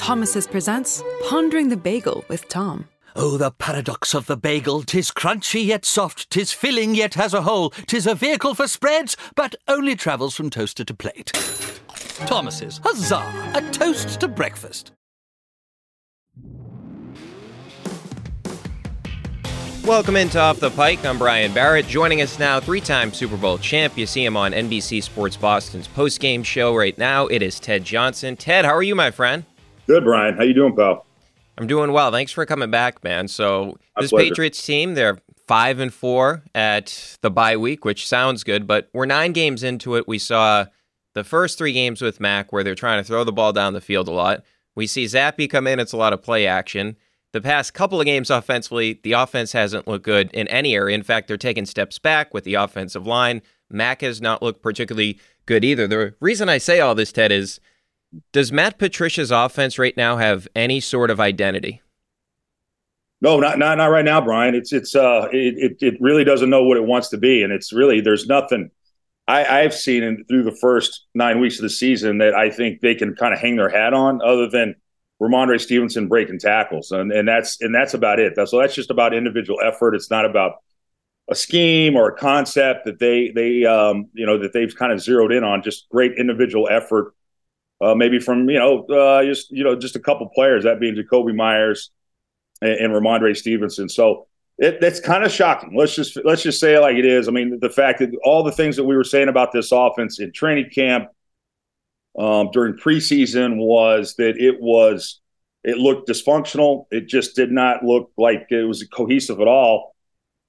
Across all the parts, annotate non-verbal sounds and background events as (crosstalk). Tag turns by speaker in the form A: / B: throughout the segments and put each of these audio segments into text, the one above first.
A: Thomas's presents Pondering the Bagel with Tom.
B: Oh, the paradox of the bagel! Tis crunchy yet soft, tis filling yet has a hole, tis a vehicle for spreads, but only travels from toaster to plate. Thomas's, huzzah! A toast to breakfast.
C: Welcome into Off the Pike. I'm Brian Barrett. Joining us now, three-time Super Bowl champ. You see him on NBC Sports Boston's post-game show right now. It is Ted Johnson. Ted, how are you, my friend?
D: Good, Brian. How you doing, pal?
C: I'm doing well. Thanks for coming back, man. So
D: My
C: this
D: pleasure.
C: Patriots team, they're five and four at the bye week, which sounds good, but we're nine games into it. We saw the first three games with Mac where they're trying to throw the ball down the field a lot. We see Zappe come in, it's a lot of play action. The past couple of games offensively, the offense hasn't looked good in any area. In fact, they're taking steps back with the offensive line. Mac has not looked particularly good either. The reason I say all this, Ted, is does Matt Patricia's offense right now have any sort of identity?
D: No, not not not right now, Brian. It's it's uh it, it it really doesn't know what it wants to be, and it's really there's nothing I, I've seen in, through the first nine weeks of the season that I think they can kind of hang their hat on, other than Rhamondre Stevenson breaking tackles, and and that's and that's about it. That's so that's just about individual effort. It's not about a scheme or a concept that they they um you know that they've kind of zeroed in on. Just great individual effort, uh, maybe from you know uh, just you know just a couple players, that being Jakobi Meyers and, and Rhamondre Stevenson. So it, kind of shocking. Let's just let's just say it like it is. I mean, the fact that all the things that we were saying about this offense in training camp um, during preseason was that it was it looked dysfunctional. It just did not look like it was cohesive at all,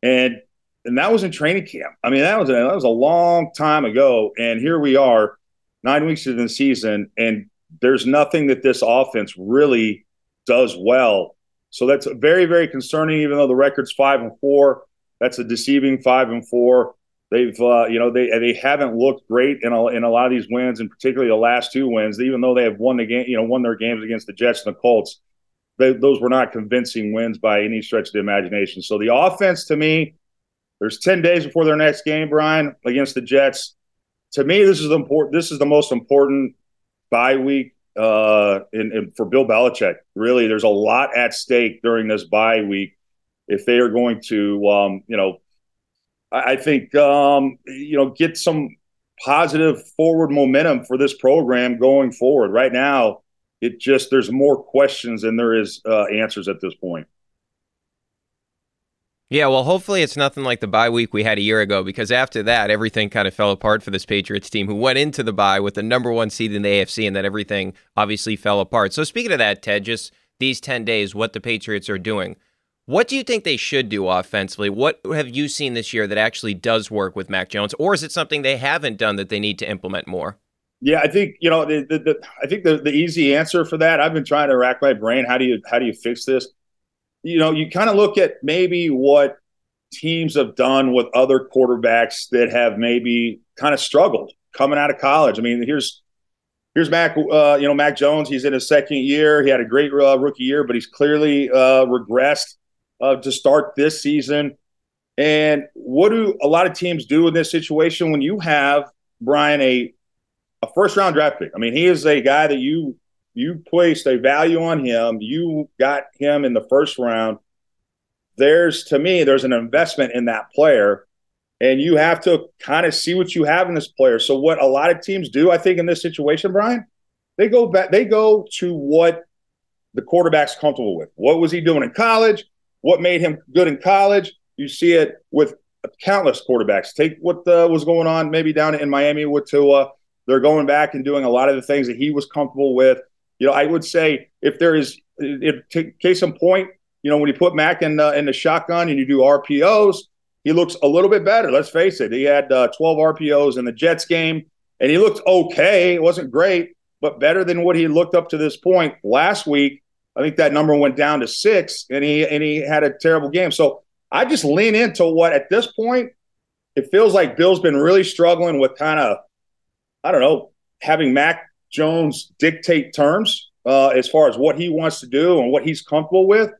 D: and and that was in training camp. I mean, that was that was a long time ago, and here we are, nine weeks into the season, and there's nothing that this offense really does well. So that's very, very concerning. Even though the record's five and four, that's a deceiving five and four. They've, uh, you know, they they haven't looked great in a, in a lot of these wins, and particularly the last two wins. Even though they have won the game, you know, won their games against the Jets and the Colts, they, those were not convincing wins by any stretch of the imagination. So the offense, to me, there's ten days before their next game, Brian, against the Jets. To me, this is the important. This is the most important bye week uh, in, in, for Bill Belichick. Really, there's a lot at stake during this bye week if they are going to, um, you know, I, I think um, you know get some positive forward momentum for this program going forward. Right now, it just there's more questions than there is uh, answers at this point.
C: Yeah, well, hopefully it's nothing like the bye week we had a year ago because after that, everything kind of fell apart for this Patriots team who went into the bye with the number one seed in the AFC and then everything obviously fell apart. So, speaking of that, Ted, just these 10 days, what the Patriots are doing, what do you think they should do offensively? What have you seen this year that actually does work with Mac Jones? Or is it something they haven't done that they need to implement more?
D: Yeah, I think you know. The, the, the, I think the, the easy answer for that. I've been trying to rack my brain. How do you how do you fix this? You know, you kind of look at maybe what teams have done with other quarterbacks that have maybe kind of struggled coming out of college. I mean, here's here's Mac. Uh, you know, Mac Jones. He's in his second year. He had a great uh, rookie year, but he's clearly uh, regressed uh, to start this season. And what do a lot of teams do in this situation when you have Brian a a first round draft pick? I mean, he is a guy that you you placed a value on him. You got him in the first round. There's to me, there's an investment in that player and you have to kind of see what you have in this player. So what a lot of teams do, I think, in this situation, Brian, they go back, they go to what the quarterback's comfortable with. What was he doing in college? What made him good in college? You see it with countless quarterbacks. Take what uh, was going on maybe down in Miami with Tua. They're going back and doing a lot of the things that he was comfortable with. You know, I would say if there is, if, case in point, you know, when you put Mac in, uh, in the shotgun and you do RPOs, he looks a little bit better. Let's face it. He had uh, 12 RPOs in the Jets game, and he looked okay. It wasn't great, but better than what he looked up to this point. Last week, I think that number went down to six, and he and he had a terrible game. So I just lean into what at this point it feels like Bill's been really struggling with kind of I don't know having Mac Jones dictate terms uh, as far as what he wants to do and what he's comfortable with.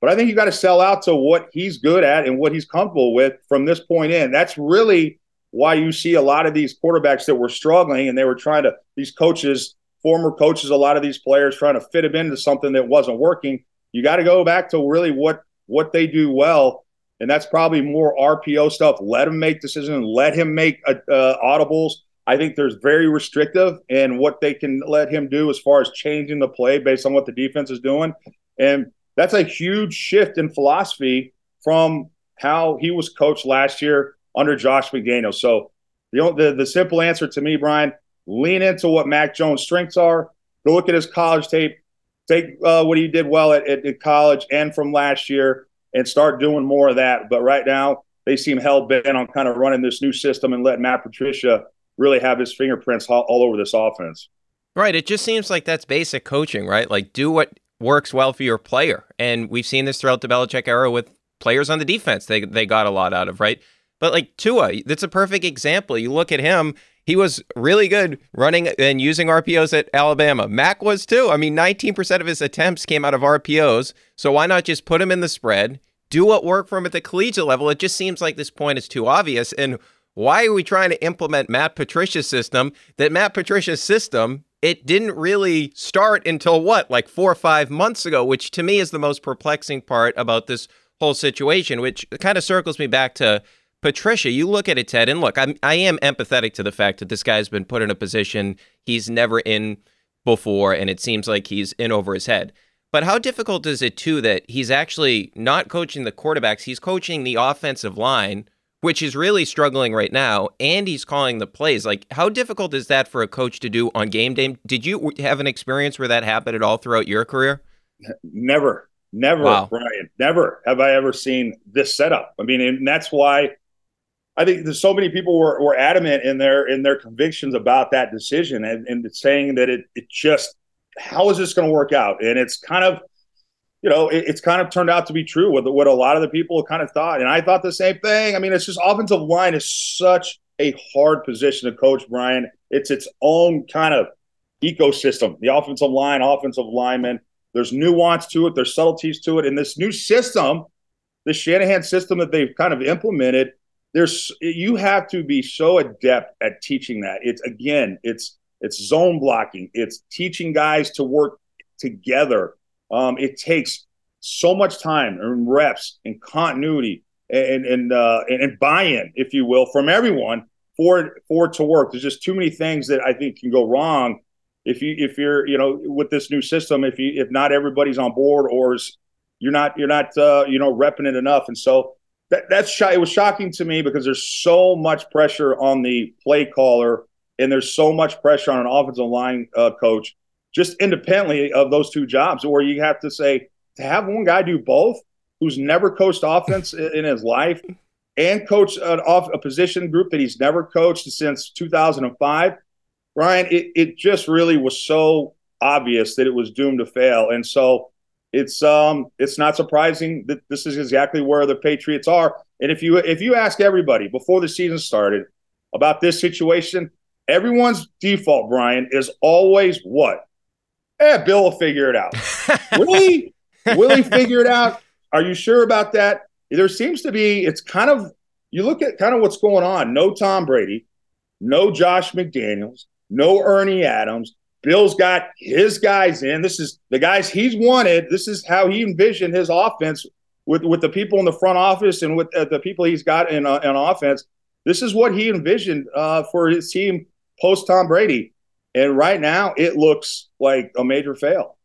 D: But I think you got to sell out to what he's good at and what he's comfortable with from this point in. That's really why you see a lot of these quarterbacks that were struggling and they were trying to, these coaches, former coaches, a lot of these players trying to fit them into something that wasn't working. You got to go back to really what what they do well. And that's probably more RPO stuff. Let him make decisions. Let him make uh, uh, audibles. I think there's very restrictive in what they can let him do as far as changing the play based on what the defense is doing. And that's a huge shift in philosophy from how he was coached last year under Josh McDaniels. So the, the, the simple answer to me, Brian, lean into what Mac Jones' strengths are. Go look at his college tape. Take uh, what he did well at, at, at college and from last year and start doing more of that. But right now, they seem hell bent on kind of running this new system and letting Matt Patricia really have his fingerprints all, all over this offense.
C: Right. It just seems like that's basic coaching, right? Like do what works well for your player. And we've seen this throughout the Belichick era with players on the defense they, they got a lot out of, right? But like Tua, that's a perfect example. You look at him, he was really good running and using RPOs at Alabama. Mac was too. I mean, 19% of his attempts came out of RPOs. So why not just put him in the spread, do what worked for him at the collegiate level? It just seems like this point is too obvious. And why are we trying to implement Matt Patricia's system? That Matt Patricia's system it didn't really start until what, like four or five months ago, which to me is the most perplexing part about this whole situation, which kind of circles me back to Patricia. You look at it, Ted, and look, I'm, I am empathetic to the fact that this guy's been put in a position he's never in before, and it seems like he's in over his head. But how difficult is it, too, that he's actually not coaching the quarterbacks, he's coaching the offensive line which is really struggling right now, and he's calling the plays. Like, how difficult is that for a coach to do on game day? Did you have an experience where that happened at all throughout your career?
D: Never, never, wow. Brian. Never have I ever seen this setup. I mean, and that's why I think there's so many people were, were adamant in their in their convictions about that decision and, and saying that it it just how is this going to work out? And it's kind of you know, it, it's kind of turned out to be true with what a lot of the people kind of thought. And I thought the same thing. I mean, it's just offensive line is such a hard position to coach, Brian. It's its own kind of ecosystem. The offensive line, offensive lineman. There's nuance to it. There's subtleties to it. And this new system, the Shanahan system that they've kind of implemented, there's you have to be so adept at teaching that. It's again, it's it's zone blocking. It's teaching guys to work together um, it takes so much time and reps and continuity and and uh, and buy-in, if you will, from everyone for for it to work. There's just too many things that I think can go wrong if you if you're you know with this new system. If you if not everybody's on board or you're not you're not uh, you know repping it enough, and so that, that's it was shocking to me because there's so much pressure on the play caller and there's so much pressure on an offensive line uh, coach just independently of those two jobs, or you have to say to have one guy do both, who's never coached offense in his life, and coach an off a position group that he's never coached since 2005. Brian, it, it just really was so obvious that it was doomed to fail, and so it's um it's not surprising that this is exactly where the Patriots are. And if you if you ask everybody before the season started about this situation, everyone's default, Brian, is always what? Eh, Bill will figure it out. (laughs) really? Will he figure it out? Are you sure about that? There seems to be, it's kind of, you look at kind of what's going on. No Tom Brady, no Josh McDaniels, no Ernie Adams. Bill's got his guys in. This is the guys he's wanted. This is how he envisioned his offense with, with the people in the front office and with uh, the people he's got in, uh, in offense. This is what he envisioned uh, for his team post Tom Brady. And right now, it looks like a major fail.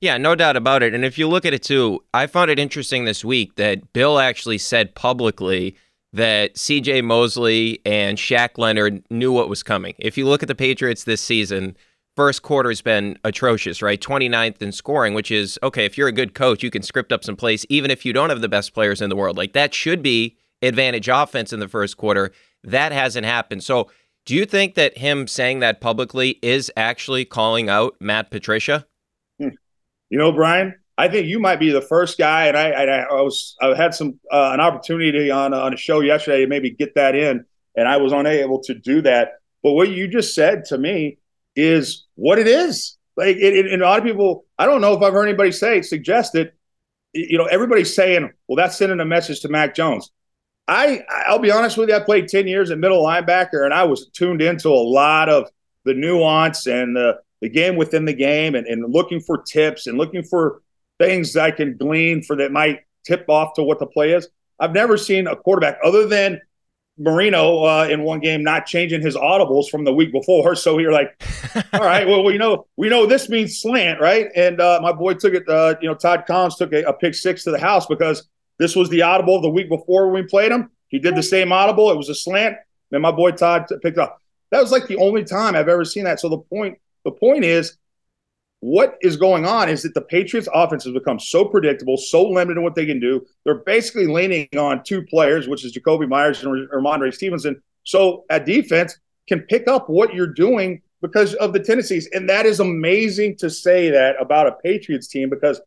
C: Yeah, no doubt about it. And if you look at it too, I found it interesting this week that Bill actually said publicly that CJ Mosley and Shaq Leonard knew what was coming. If you look at the Patriots this season, first quarter's been atrocious, right? 29th in scoring, which is okay, if you're a good coach, you can script up some plays even if you don't have the best players in the world. Like that should be advantage offense in the first quarter. That hasn't happened. So, do you think that him saying that publicly is actually calling out Matt Patricia?
D: Hmm. You know, Brian, I think you might be the first guy, and I, I, I was I had some uh, an opportunity on on a show yesterday to maybe get that in, and I was unable to do that. But what you just said to me is what it is. Like, it, it, and a lot of people, I don't know if I've heard anybody say suggest it. You know, everybody's saying, "Well, that's sending a message to Mac Jones." I I'll be honest with you, I played 10 years at middle linebacker and I was tuned into a lot of the nuance and the, the game within the game and, and looking for tips and looking for things I can glean for that might tip off to what the play is. I've never seen a quarterback other than Marino uh, in one game not changing his audibles from the week before. (laughs) So you're like, all right, well, we know we know this means slant, right? And uh, my boy took it. Uh, you know, Todd Collins took a, a pick six to the house because this was the audible of the week before when we played him. He did the same audible. It was a slant. And my boy Todd picked up. That was like the only time I've ever seen that. So the point, the point is, what is going on is that the Patriots offense has become so predictable, so limited in what they can do. They're basically leaning on two players, which is Jakobi Meyers and Rhamondre Stevenson. So at defense can pick up what you're doing because of the tendencies. And that is amazing to say that about a Patriots team because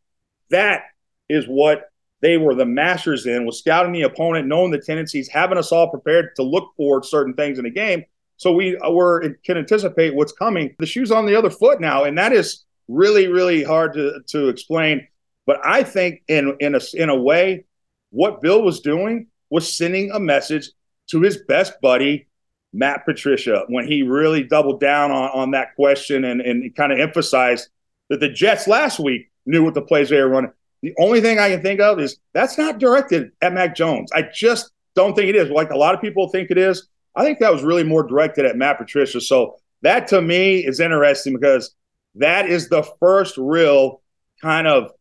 D: that is what they were the masters in was scouting the opponent, knowing the tendencies, having us all prepared to look for certain things in the game. So we uh, were can anticipate what's coming. The shoe's on the other foot now, and that is really, really hard to, to explain. But I think in in a in a way, what Bill was doing was sending a message to his best buddy, Matt Patricia, when he really doubled down on, on that question and, and kind of emphasized that the Jets last week knew what the plays they were running. The only thing I can think of is that's not directed at Mac Jones. I just don't think it is. Like a lot of people think it is. I think that was really more directed at Matt Patricia. So that to me is interesting because that is the first real kind of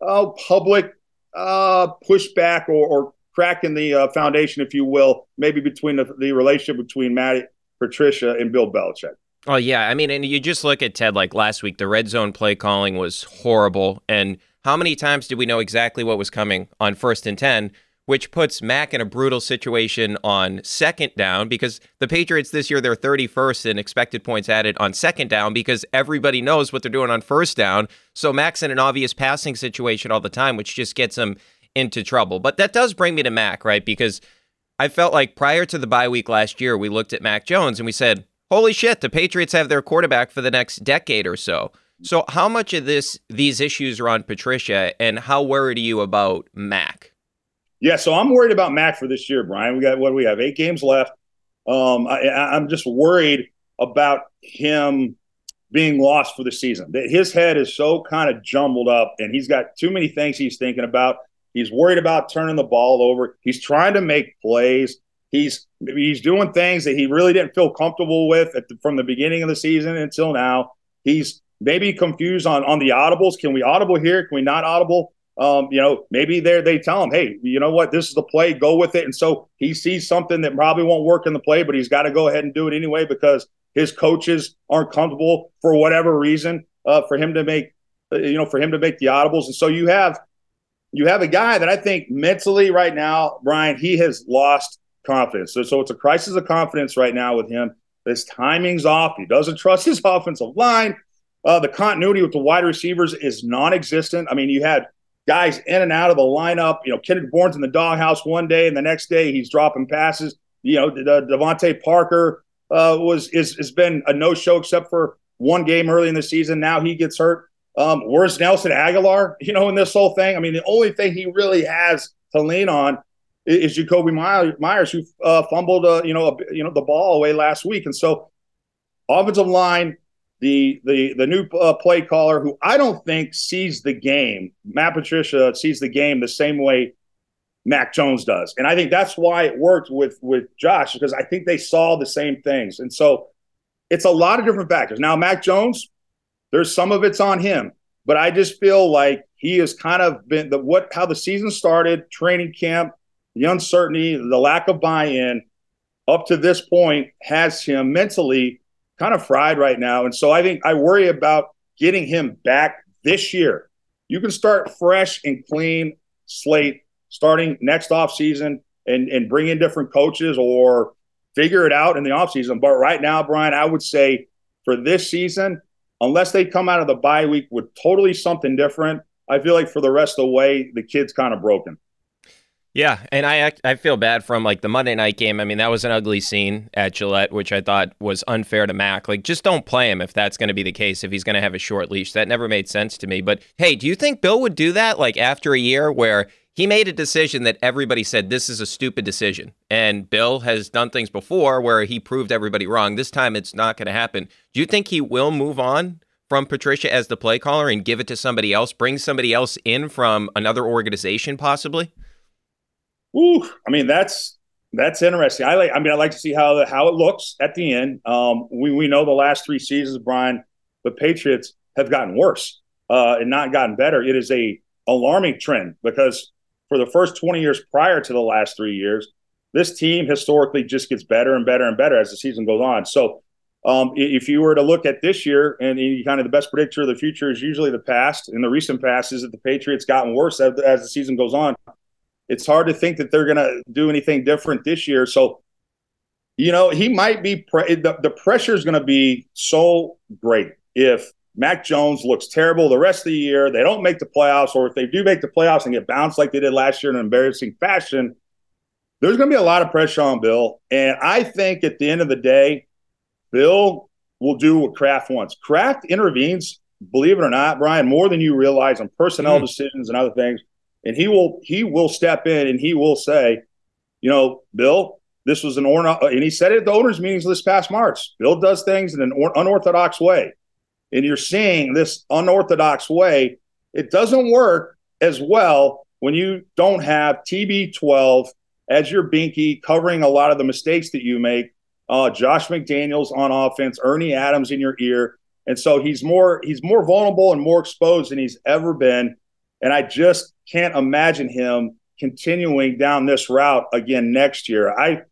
D: uh, public uh, pushback or, or crack in the uh, foundation, if you will, maybe between the, the relationship between Matt Patricia and Bill Belichick.
C: Oh yeah, I mean, and you just look at Ted like last week. The red zone play calling was horrible, and how many times did we know exactly what was coming on first and 10, which puts Mac in a brutal situation on second down because the Patriots this year, they're 31st in expected points added on second down because everybody knows what they're doing on first down. So Mac's in an obvious passing situation all the time, which just gets him into trouble. But that does bring me to Mac, right? Because I felt like prior to the bye week last year, we looked at Mac Jones and we said, holy shit, the Patriots have their quarterback for the next decade or so. So, how much of this these issues are on Patricia, and how worried are you about Mac?
D: Yeah, so I'm worried about Mac for this year, Brian. We got what do we have eight games left. Um, I, I'm just worried about him being lost for the season. His head is so kind of jumbled up, and he's got too many things he's thinking about. He's worried about turning the ball over. He's trying to make plays. He's he's doing things that he really didn't feel comfortable with the, from the beginning of the season until now. He's maybe confused on on the audibles. Can we audible here? Can we not audible? Um, you know, maybe they they tell him, hey, you know what, this is the play, go with it. And so he sees something that probably won't work in the play, but he's got to go ahead and do it anyway because his coaches aren't comfortable for whatever reason uh, for him to make, uh, you know, for him to make the audibles. And so you have you have a guy that I think mentally right now, Brian, he has lost confidence. So, so it's a crisis of confidence right now with him. His timing's off. He doesn't trust his (laughs) offensive line. Uh, the continuity with the wide receivers is non-existent. I mean, you had guys in and out of the lineup. You know, Kendrick Bourne's in the doghouse one day, and the next day he's dropping passes. You know, the, DeVante Parker uh, was is has been a no show except for one game early in the season. Now he gets hurt. Um, where's Nelson Agholor? (laughs) You know, in this whole thing. I mean, the only thing he really has to lean on is, is Jakobi Meyers, who uh, fumbled, uh, you know, a, you know, the ball away last week, and so offensive line. The, the the new uh, play caller who I don't think sees the game. Matt Patricia sees the game the same way Mac Jones does. And I think that's why it worked with with Josh because I think they saw the same things. And so it's a lot of different factors. Now Mac Jones, there's some of it's on him, but I just feel like he has kind of been the what how the season started, training camp, the uncertainty, the lack of buy-in up to this point has him mentally kind of fried right now. And so I think I worry about getting him back this year. You can start fresh and clean slate starting next offseason and, and bring in different coaches or figure it out in the offseason. But right now, Brian, I would say for this season, unless they come out of the bye week with totally something different, I feel like for the rest of the way, the kid's kind of broken.
C: Yeah, and I I feel bad from like the Monday night game. I mean, that was an ugly scene at Gillette, which I thought was unfair to Mac. Like, just don't play him if that's going to be the case. If he's going to have a short leash, that never made sense to me. But hey, do you think Bill would do that? Like after a year where he made a decision that everybody said this is a stupid decision. And Bill has done things before where he proved everybody wrong. This time it's not going to happen. Do you think he will move on from Patricia as the play caller and give it to somebody else, bring somebody else in from another organization possibly?
D: Ooh, I mean that's that's interesting. I like I mean I like to see how the, how it looks at the end. Um, we we know the last 3 seasons Brian the Patriots have gotten worse uh, and not gotten better. It is a alarming trend because for the first 20 years prior to the last three years, this team historically just gets better and better and better as the season goes on. So, um, if you were to look at this year, and kind of the best predictor of the future is usually the past, and the recent past is that the Patriots gotten worse as, as the season goes on. It's hard to think that they're going to do anything different this year. So, you know, he might be pre- the, the pressure is going to be so great if Mac Jones looks terrible the rest of the year. They don't make the playoffs, or if they do make the playoffs and get bounced like they did last year in an embarrassing fashion, there's going to be a lot of pressure on Bill. And I think at the end of the day, Bill will do what Kraft wants. Kraft intervenes, believe it or not, Brian, more than you realize on personnel mm. decisions and other things. And he will he will step in and he will say, you know, Bill, this was an or and he said it at the owners' meetings this past March. Bill does things in an unorthodox way and you're seeing this unorthodox way, it doesn't work as well when you don't have TB12 as your binky covering a lot of the mistakes that you make. Uh, Josh McDaniels on offense, Ernie Adams in your ear, and so he's more he's more vulnerable and more exposed than he's ever been. And I just can't imagine him continuing down this route again next year. I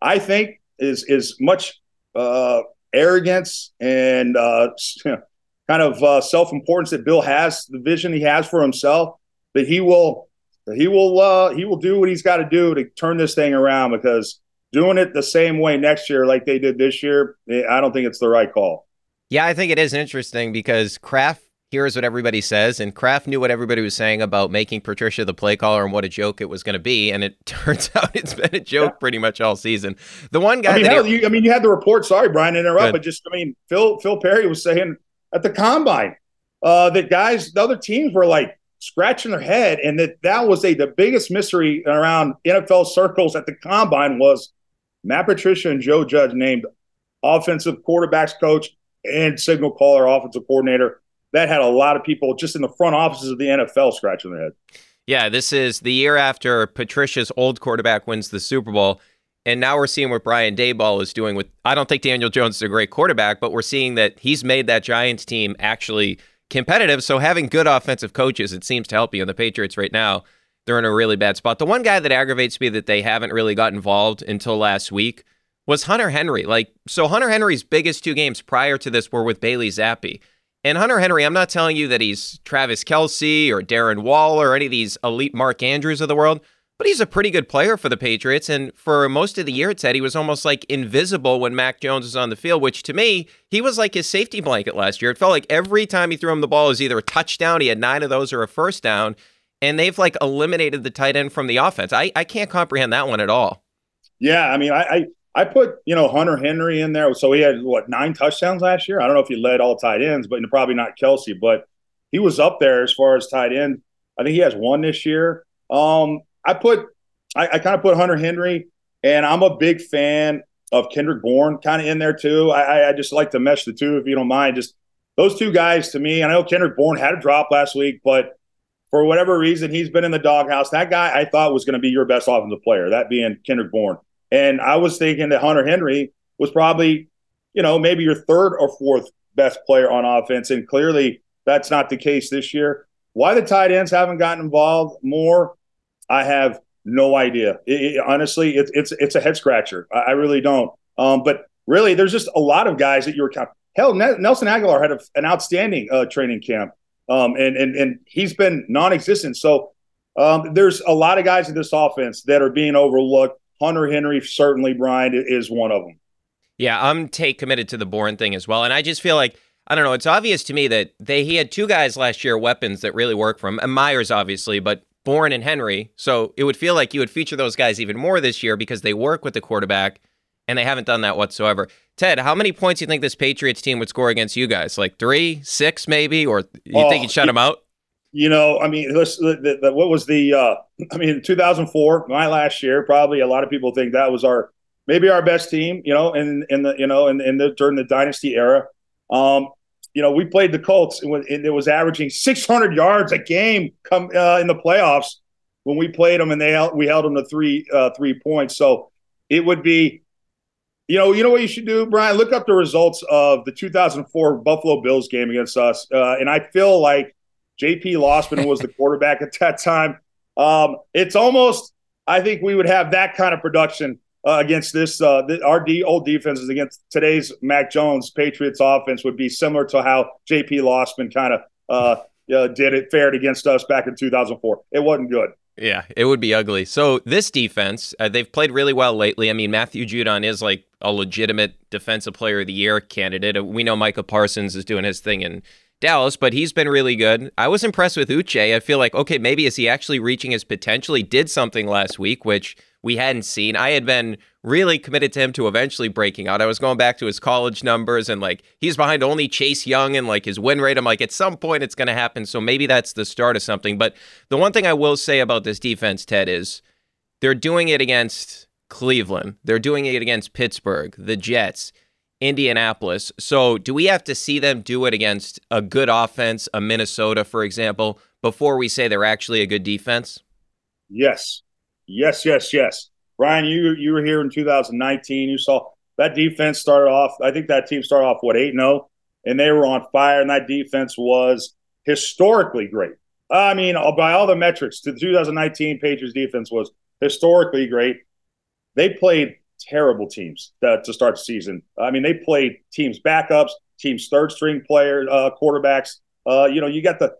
D: I think is is much uh, arrogance and uh, (laughs) kind of uh, self importance that Bill has, the vision he has for himself, that he will he will uh, he will do what he's got to do to turn this thing around because doing it the same way next year like they did this year, eh, I don't think it's the right call.
C: Yeah, I think it is interesting because Kraft hears what everybody says, and Kraft knew what everybody was saying about making Patricia the play caller and what a joke it was going to be, and it (laughs) turns out it's been a joke yeah. pretty much all season. The one guy,
D: I mean,
C: hell,
D: you, I mean, you had the report. Sorry, Brian, interrupt, but just I mean, Phil Phil Perry was saying at the combine uh, that guys, the other teams were like scratching their head, and that that was a the biggest mystery around NFL circles at the combine was Matt Patricia and Joe Judge named offensive quarterbacks coach and signal caller offensive coordinator. That had a lot of people just in the front offices of the NFL scratching their head.
C: Yeah, this is the year after Patricia's old quarterback wins the Super Bowl. And now we're seeing what Brian Daboll is doing with. I don't think Daniel Jones is a great quarterback, but we're seeing that he's made that Giants team actually competitive. So having good offensive coaches, it seems to help you. And the Patriots right now, they're in a really bad spot. The one guy that aggravates me that they haven't really got involved until last week was Hunter Henry. Like, so Hunter Henry's biggest two games prior to this were with Bailey Zappe. And Hunter Henry, I'm not telling you that he's Travis Kelce or Darren Wall or any of these elite Mark Andrews of the world but he's a pretty good player for the Patriots. And for most of the year, it said he was almost like invisible when Mac Jones was on the field, which to me, he was like his safety blanket last year. It felt like every time he threw him the ball was either a touchdown, he had nine of those, or a first down. And they've like eliminated the tight end from the offense. I, I can't comprehend that one at all.
D: Yeah, I mean, I, I I put you know Hunter Henry in there, so he had what nine touchdowns last year. I don't know if he led all tight ends, but probably not Kelce, but he was up there as far as tight end. I think he has one this year. Um, I put I, I kind of put Hunter Henry, and I'm a big fan of Kendrick Bourne kind of in there too. I, I just like to mesh the two, if you don't mind. Just those two guys to me. I know Kendrick Bourne had a drop last week, but for whatever reason, he's been in the doghouse. That guy I thought was going to be your best offensive player, that being Kendrick Bourne. And I was thinking that Hunter Henry was probably, you know, maybe your third or fourth best player on offense. And clearly that's not the case this year. Why the tight ends haven't gotten involved more, I have no idea. It, it, honestly, it's it's it's a head scratcher. I, I really don't. Um, but really, there's just a lot of guys that you're hell. Nelson Agholor had a, an outstanding uh, training camp, um, and and and he's been non-existent. So um, there's a lot of guys in this offense that are being overlooked. Hunter Henry, certainly, Brian is one of them.
C: Yeah, I'm take committed to the Bourne thing as well, and I just feel like I don't know. It's obvious to me that they he had two guys last year, weapons that really work for him, and Meyers obviously, but Bourne and Henry. So it would feel like you would feature those guys even more this year because they work with the quarterback, and they haven't done that whatsoever. Ted, how many points do you think this Patriots team would score against you guys? Like three, six, maybe, or you oh, think you'd shut them out?
D: You know, I mean, this, the, the, what was the? Uh, I mean, 2004, my last year. Probably a lot of people think that was our maybe our best team. You know, in in the you know in, in the during the dynasty era. Um, you know, we played the Colts and it was averaging 600 yards a game come uh, in the playoffs when we played them, and they held, we held them to three uh, three points. So it would be, you know, you know what you should do, Brian. Look up the results of the 2004 Buffalo Bills game against us, uh, and I feel like J.P. Losman was the quarterback at that time. Um, it's almost, I think we would have that kind of production uh, against this. Uh, the, our D, old defenses against today's Mac Jones Patriots offense would be similar to how J.P. Losman kind of uh, uh, did it, fared against us back in 2004. It wasn't good.
C: Yeah, it would be ugly. So this defense, uh, they've played really well lately. I mean, Matthew Judon is like a legitimate defensive player of the year candidate. We know Micah Parsons is doing his thing in Dallas, but he's been really good. I was impressed with Uche. I feel like, okay, maybe is he actually reaching his potential? He did something last week, which we hadn't seen. I had been really committed to him to eventually breaking out. I was going back to his college numbers and like he's behind only Chase Young and like his win rate. I'm like, at some point it's going to happen. So maybe that's the start of something. But the one thing I will say about this defense, Ted, is they're doing it against Cleveland, they're doing it against Pittsburgh, the Jets. Indianapolis. So, do we have to see them do it against a good offense, a Minnesota, for example, before we say they're actually a good defense?
D: Yes. Yes, yes, yes. Brian, you you were here in 2019. You saw that defense started off. I think that team started off what eight zero, oh? and they were on fire. And that defense was historically great. I mean, uh, by all the metrics, the 2019 Patriots defense was historically great. They played terrible teams to, to start the season. I mean, they played teams backups, teams third string players, uh, quarterbacks. Uh, you know, you got the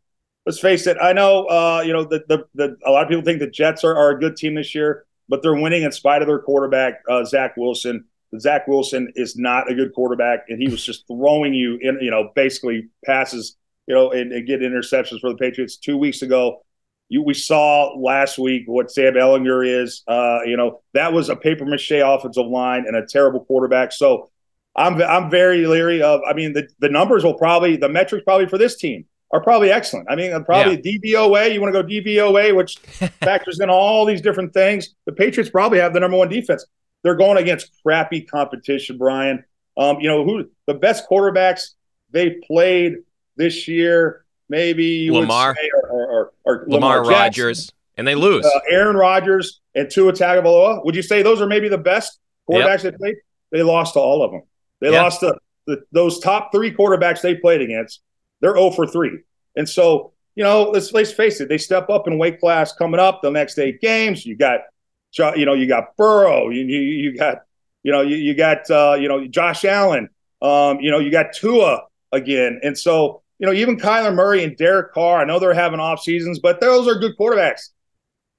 D: let's face it. I know, uh, you know, the, the, the, a lot of people think the Jets are, are a good team this year, but they're winning in spite of their quarterback, uh, Zach Wilson. Zach Wilson is not a good quarterback, and he was just throwing you in, you know, basically passes, you know, and, and get interceptions for the Patriots two weeks ago. You, we saw last week what Sam Ehlinger is. Uh, you know, that was a paper mache offensive line and a terrible quarterback. So I'm I'm very leery of. I mean, the the numbers will probably the metrics probably for this team are probably excellent. I mean, probably yeah. DVOA. You want to go DVOA, which (laughs) factors in all these different things. The Patriots probably have the number one defense. They're going against crappy competition, Brian. Um, you know who the best quarterbacks they played this year? Maybe
C: Lamar
D: say, or, or, or,
C: Lamar, Lamar Rodgers, and they lose. Uh,
D: Aaron Rodgers and Tua Tagovailoa. Would you say those are maybe the best quarterbacks yep. they played? They lost to all of them. They yep. lost to the, those top three quarterbacks they played against they're 0 for 3. And so, you know, let's let's face it, they step up in weight class coming up the next eight games. You got, you know, you got Burrow, you you, you got, you know, you, you got, uh, you know, Josh Allen, um, you know, you got Tua again, and so you know, even Kyler Murray and Derek Carr. I know they're having off seasons, but those are good quarterbacks.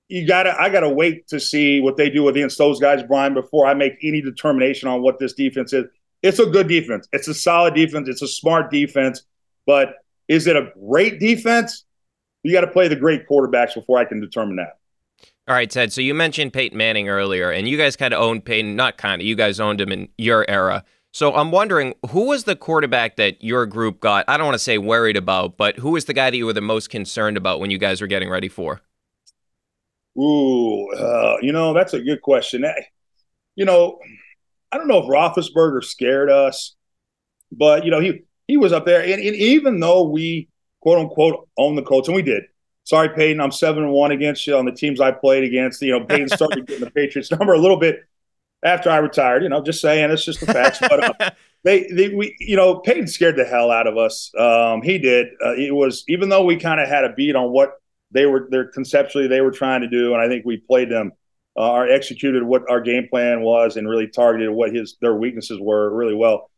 D: You gotta, I gotta wait to see what they do against those guys, Brian, before I make any determination on what this defense is. It's a good defense. It's a solid defense. It's a smart defense. But is it a great defense? You got to play the great quarterbacks before I can determine that.
C: All right, Ted. So you mentioned Peyton Manning earlier, and you guys kind of owned Peyton. Not kind of. You guys owned him in your era. So I'm wondering who was the quarterback that your group got? I don't want to say worried about, but who was the guy that you were the most concerned about when you guys were getting ready for?
D: Ooh, uh, you know that's a good question. You know, I don't know if Roethlisberger scared us, but you know he he was up there, and, and even though we quote unquote own the Colts, and we did. Sorry, Peyton, I'm seven and one against you on the teams I played against. You know, Peyton started (laughs) getting the Patriots number a little bit after I retired. You know, just saying, it's just the facts. But uh, (laughs) they, they, we, you know, Peyton scared the hell out of us. Um, he did. Uh, it was even though we kind of had a beat on what they were, their conceptually they were trying to do, and I think we played them, uh, or executed what our game plan was, and really targeted what his their weaknesses were really well.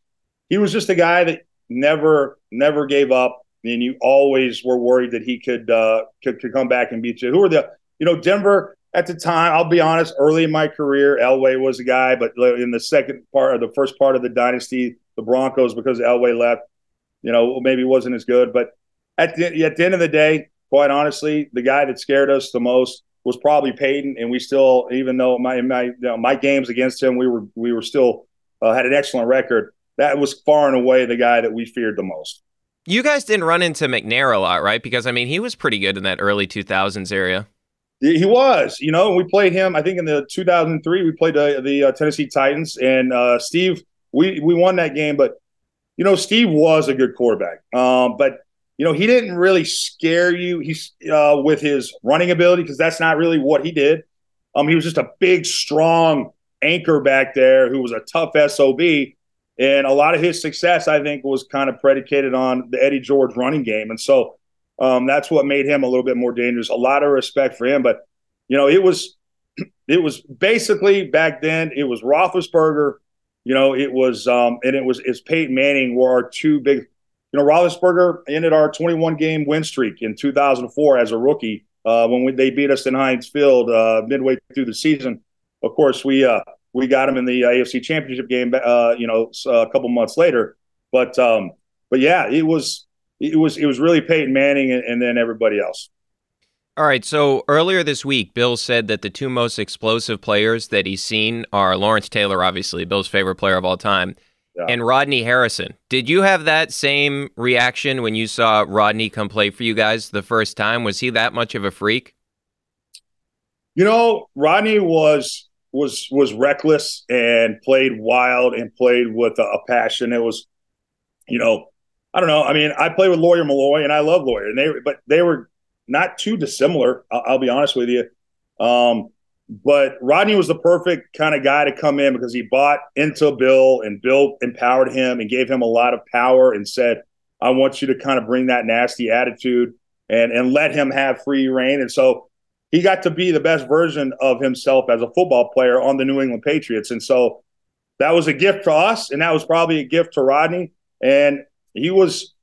D: He was just a guy that never, never gave up and you always were worried that he could uh, could, could come back and beat you. Who are the you know Denver at the time? I'll be honest. Early in my career, Elway was a guy, but in the second part or the first part of the dynasty, the Broncos because Elway left, you know, maybe wasn't as good. But at the at the end of the day, quite honestly, the guy that scared us the most was probably Peyton, and we still, even though my my you know, my games against him, we were we were still uh, had an excellent record. That was far and away the guy that we feared the most.
C: You guys didn't run into McNair a lot, right? Because I mean, he was pretty good in that early 2000s area.
D: He was, you know, we played him. I think in the 2003 we played the, the uh, Tennessee Titans, and uh, Steve, we we won that game. But you know, Steve was a good quarterback, um, but you know, he didn't really scare you. He's uh, with his running ability because that's not really what he did. Um, he was just a big, strong anchor back there who was a tough sob. And a lot of his success, I think, was kind of predicated on the Eddie George running game. And so um, that's what made him a little bit more dangerous. A lot of respect for him. But, you know, it was (clears throat) it was basically back then, it was Roethlisberger, you know, it was um, and it was it's Peyton Manning were our two big you know, Roethlisberger ended our 21 game win streak in 2004 as a rookie uh, when we, they beat us in Heinz Field uh, midway through the season. Of course, we uh, we got him in the AFC Championship game, uh, you know, a couple months later. But um, but yeah, it was it was it was really Peyton Manning and, and then everybody else.
C: All right. So earlier this week, Bill said that the two most explosive players that he's seen are Lawrence Taylor, obviously Bill's favorite player of all time, yeah. and Rodney Harrison. Did you have that same reaction when you saw Rodney come play for you guys the first time? Was he that much of a freak?
D: You know, Rodney was was was reckless and played wild and played with a, a, passion. It was, you know, I don't know. I mean, I played with Lawyer Milloy, and I love Lawyer, and they but they were not too dissimilar. I'll, I'll be honest with you. Um, but Rodney was the perfect kind of guy to come in because he bought into Bill and Bill empowered him and gave him a lot of power and said, "I want you to kind of bring that nasty attitude and and let him have free reign." And so he got to be the best version of himself as a football player on the New England Patriots. And so that was a gift for us, and that was probably a gift to Rodney. And he was,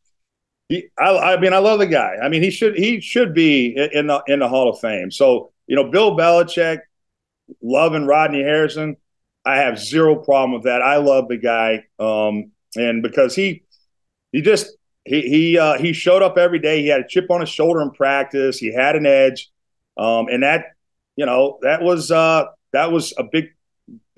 D: he, I, I mean, I love the guy. I mean, he should he should be in the in the Hall of Fame. So you know, Bill Belichick, loving Rodney Harrison, I have zero problem with that. I love the guy, um, and because he he just he he uh, he showed up every day. He had a chip on his shoulder in practice. He had an edge. Um, and that, you know, that was uh, that was a big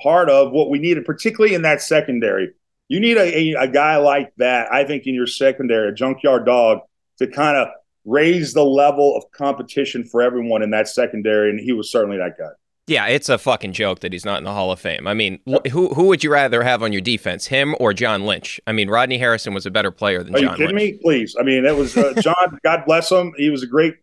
D: part of what we needed, particularly in that secondary. You need a, a, a guy like that, I think, in your secondary, a junkyard dog, to kind of raise the level of competition for everyone in that secondary. And he was certainly that guy.
C: Yeah, it's a fucking joke that he's not in the Hall of Fame. I mean, who who would you rather have on your defense, him or John Lynch? I mean, Rodney Harrison was a better player than
D: Are
C: John
D: you kidding
C: Lynch.
D: me? Please. I mean, it was uh, (laughs) John. God bless him. He was a great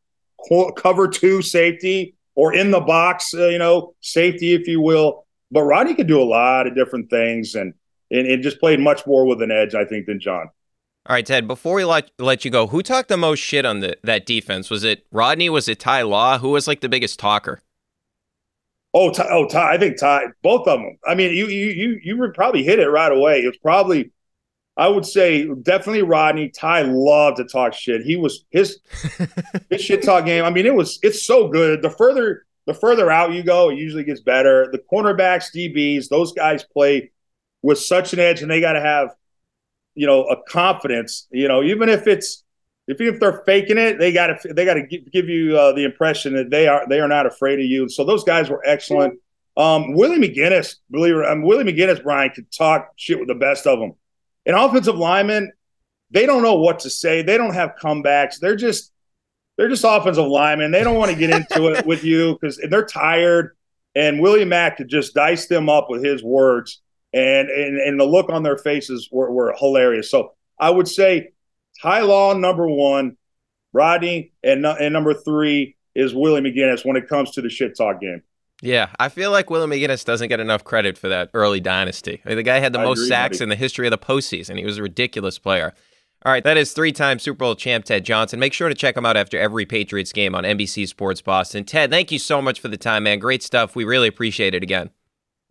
D: cover two safety or in the box, uh, you know, safety, if you will. But Rodney could do a lot of different things and, and, and just played much more with an edge, I think, than John.
C: All right, Ted, before we let, let you go, who talked the most shit on the, that defense? Was it Rodney? Was it Ty Law? Who was like the biggest talker?
D: Oh, Ty, oh, Ty, I think Ty, both of them. I mean, you you you you probably hit it right away. It was probably I would say definitely Rodney. Ty loved to talk shit. He was his (laughs) his shit talk game. I mean, it was it's so good. The further the further out you go, it usually gets better. The cornerbacks, DBs, those guys play with such an edge, and they got to have you know a confidence. You know, even if it's if if they're faking it, they got to they got to give you uh, the impression that they are they are not afraid of you. So those guys were excellent. Um, Willie McGinest, believe it, um, Willie McGinest, Brian could talk shit with the best of them. And offensive linemen, they don't know what to say. They don't have comebacks. They're just they're just offensive linemen. They don't want to get into it with you because they're tired. And Willie Mack could just dice them up with his words, and and, and the look on their faces were, were hilarious. So I would say Ty Law number one, Rodney, and and number three is Willie McGinest when it comes to the shit talk game.
C: Yeah, I feel like Willie McGinest doesn't get enough credit for that early dynasty. I mean, the guy had the I most agree, sacks buddy. in the history of the postseason. He was a ridiculous player. All right, that is three-time Super Bowl champ Ted Johnson. Make sure to check him out after every Patriots game on NBC Sports Boston. Ted, thank you so much for the time, man. Great stuff. We really appreciate it again.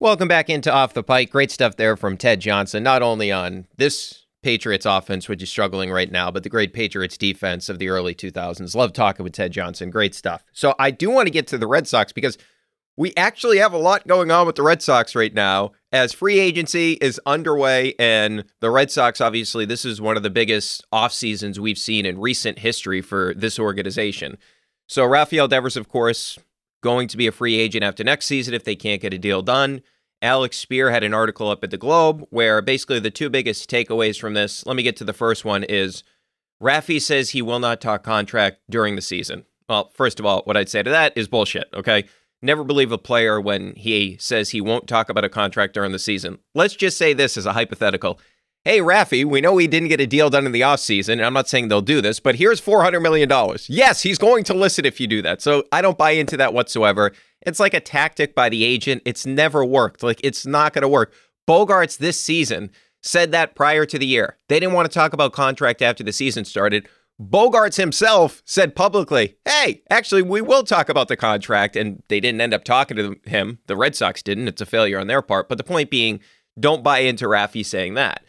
C: Welcome back into Off the Pike. Great stuff there from Ted Johnson, not only on this Patriots offense, which is struggling right now, but the great Patriots defense of the early 2000s. Love talking with Ted Johnson. Great stuff. So I do want to get to the Red Sox because we actually have a lot going on with the Red Sox right now as free agency is underway. And the Red Sox, obviously, this is one of the biggest off seasons we've seen in recent history for this organization. So Rafael Devers, of course, going to be a free agent after next season if they can't get a deal done. Alex Speier had an article up at the Globe where basically the two biggest takeaways from this, let me get to the first one, is Rafi says he will not talk contract during the season. Well, first of all, what I'd say to that is bullshit, okay? Never believe a player when he says he won't talk about a contract during the season. Let's just say this as a hypothetical. Hey, Rafi, we know he didn't get a deal done in the offseason, and I'm not saying they'll do this, but here's $400 million. Yes, he's going to listen if you do that. So I don't buy into that whatsoever. It's like a tactic by the agent. It's never worked. Like, it's not going to work. Bogaerts this season said that prior to the year. They didn't want to talk about contract after the season started. Bogaerts himself said publicly, hey, actually, we will talk about the contract. And they didn't end up talking to him. The Red Sox didn't. It's a failure on their part. But the point being, don't buy into Rafi saying that.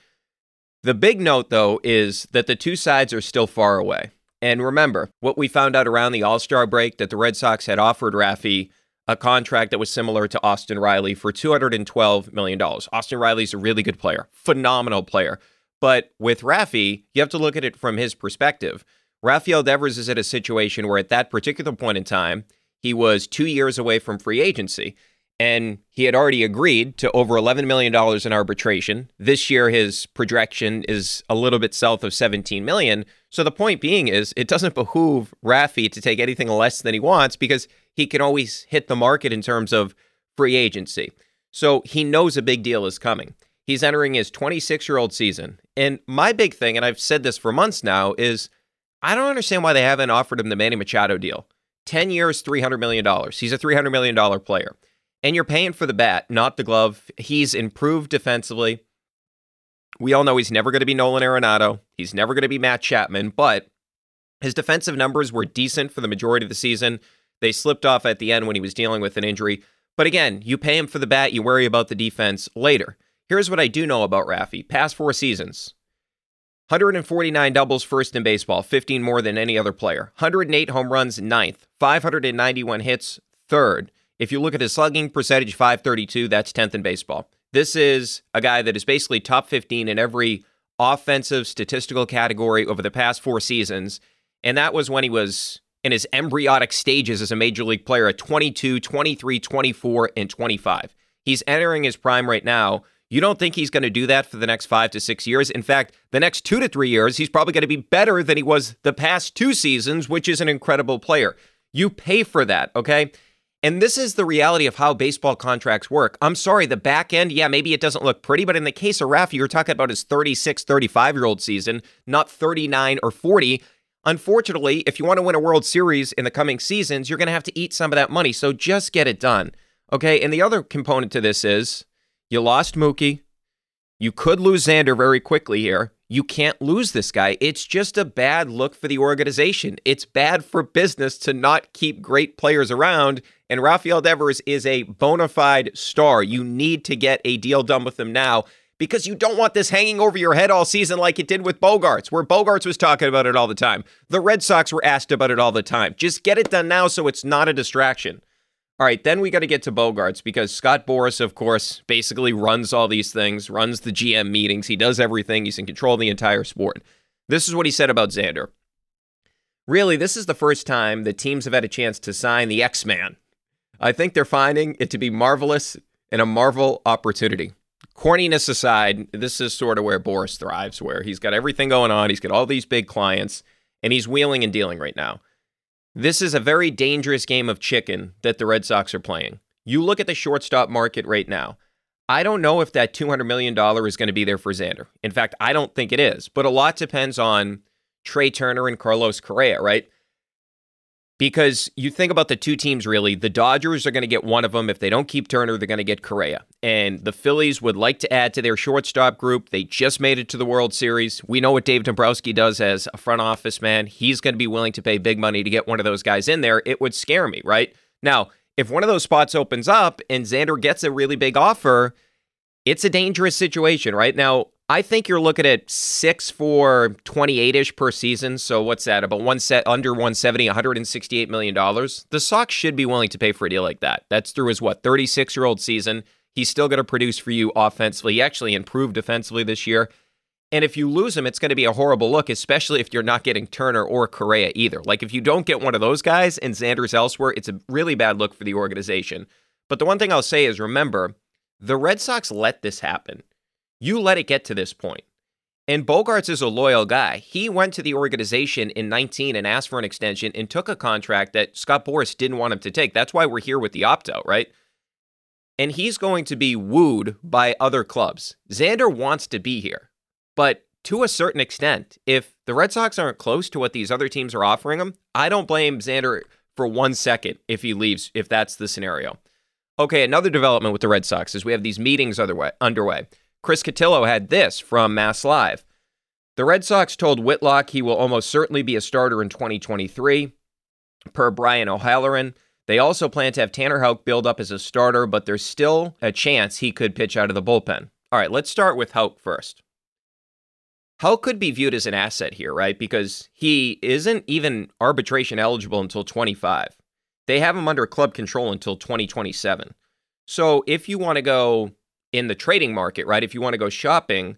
C: The big note, though, is that the two sides are still far away. And remember, what we found out around the All Star break that the Red Sox had offered Rafi a contract that was similar to Austin Riley for $212 million. Austin Riley's a really good player, phenomenal player. But with Rafi, you have to look at it from his perspective. Rafael Devers is at a situation where at that particular point in time, he was two years away from free agency. And he had already agreed to over $11 million in arbitration. This year, his projection is a little bit south of 17 million. So the point being is, it doesn't behoove Rafi to take anything less than he wants because he can always hit the market in terms of free agency. So he knows a big deal is coming. He's entering his 26 year old season. And my big thing, and I've said this for months now, is I don't understand why they haven't offered him the Manny Machado deal. 10 years, $300 million. He's a $300 million player. And you're paying for the bat, not the glove. He's improved defensively. We all know he's never going to be Nolan Arenado. He's never going to be Matt Chapman, but his defensive numbers were decent for the majority of the season. They slipped off at the end when he was dealing with an injury. But again, you pay him for the bat, you worry about the defense later. Here's what I do know about Rafi. Past four seasons 149 doubles first in baseball, 15 more than any other player. 108 home runs, ninth. 591 hits, third. If you look at his slugging percentage, 532, that's 10th in baseball. This is a guy that is basically top 15 in every offensive statistical category over the past four seasons. And that was when he was in his embryonic stages as a major league player at 22, 23, 24, and 25. He's entering his prime right now You don't think he's going to do that for the next five to six years? In fact, the next two to three years, he's probably going to be better than he was the past two seasons, which is an incredible player. You pay for that, okay? And this is the reality of how baseball contracts work. I'm sorry, the back end, yeah, maybe it doesn't look pretty, but in the case of Rafi, you're talking about his 36, 35 year old season, not 39 or 40. Unfortunately, if you want to win a World Series in the coming seasons, you're going to have to eat some of that money. So just get it done. Okay. And the other component to this is you lost Mookie. You could lose Xander very quickly here. You can't lose this guy. It's just a bad look for the organization. It's bad for business to not keep great players around. And Rafael Devers is a bona fide star. You need to get a deal done with him now because you don't want this hanging over your head all season like it did with Bogaerts, where Bogaerts was talking about it all the time. The Red Sox were asked about it all the time. Just get it done now so it's not a distraction. All right, then we got to get to Bogaerts because Scott Boras, of course, basically runs all these things, runs the GM meetings. He does everything. He's in control of the entire sport. This is what he said about Xander. Really, this is the first time that teams have had a chance to sign the X Man. I think they're finding it to be marvelous and a marvel opportunity corniness aside, this is sort of where Boras thrives, where he's got everything going on. He's got all these big clients, and he's wheeling and dealing right now. This is a very dangerous game of chicken that the Red Sox are playing. You look at the shortstop market right now. I don't know if that $200 million is going to be there for Xander. In fact, I don't think it is, but a lot depends on Trea Turner and Carlos Correa, right? Because you think about the two teams really the dodgers are going to get one of them if they don't keep turner they're going to get correa. And the phillies would like to add to their shortstop group. They just made it to the world series. We know what dave dombrowski does as a front office man. He's going to be willing to pay big money to get one of those guys in there. It would scare me right? Now if one of those spots opens up and xander gets a really big offer it's a dangerous situation right? Now I think you're looking at six for 28 ish per season. So what's that? About one set under 170, 168 million dollars. The Sox should be willing to pay for a deal like that. That's through his what 36 year old season. He's still going to produce for you offensively. He actually improved defensively this year. And if you lose him, it's going to be a horrible look, especially if you're not getting Turner or Correa either. Like if you don't get one of those guys and Xander's elsewhere, it's a really bad look for the organization. But the one thing I'll say is remember, the Red Sox let this happen. You let it get to this point. And Bogaerts is a loyal guy. He went to the organization in 19 and asked for an extension and took a contract that Scott Boras didn't want him to take. That's why we're here with the opt out, right? And he's going to be wooed by other clubs. Xander wants to be here, but to a certain extent, if the Red Sox aren't close to what these other teams are offering him, I don't blame Xander for one second if he leaves, if that's the scenario. Okay, another development with the Red Sox is we have these meetings underway. Chris Cotillo had this from Mass Live. The Red Sox told Whitlock he will almost certainly be a starter in 2023. Per Brian O'Halloran, they also plan to have Tanner Houck build up as a starter, but there's still a chance he could pitch out of the bullpen. All right, let's start with Houck first. Houck could be viewed as an asset here, right? Because he isn't even arbitration eligible until 25. They have him under club control until 2027. So if you want to go in the trading market, right? If you want to go shopping,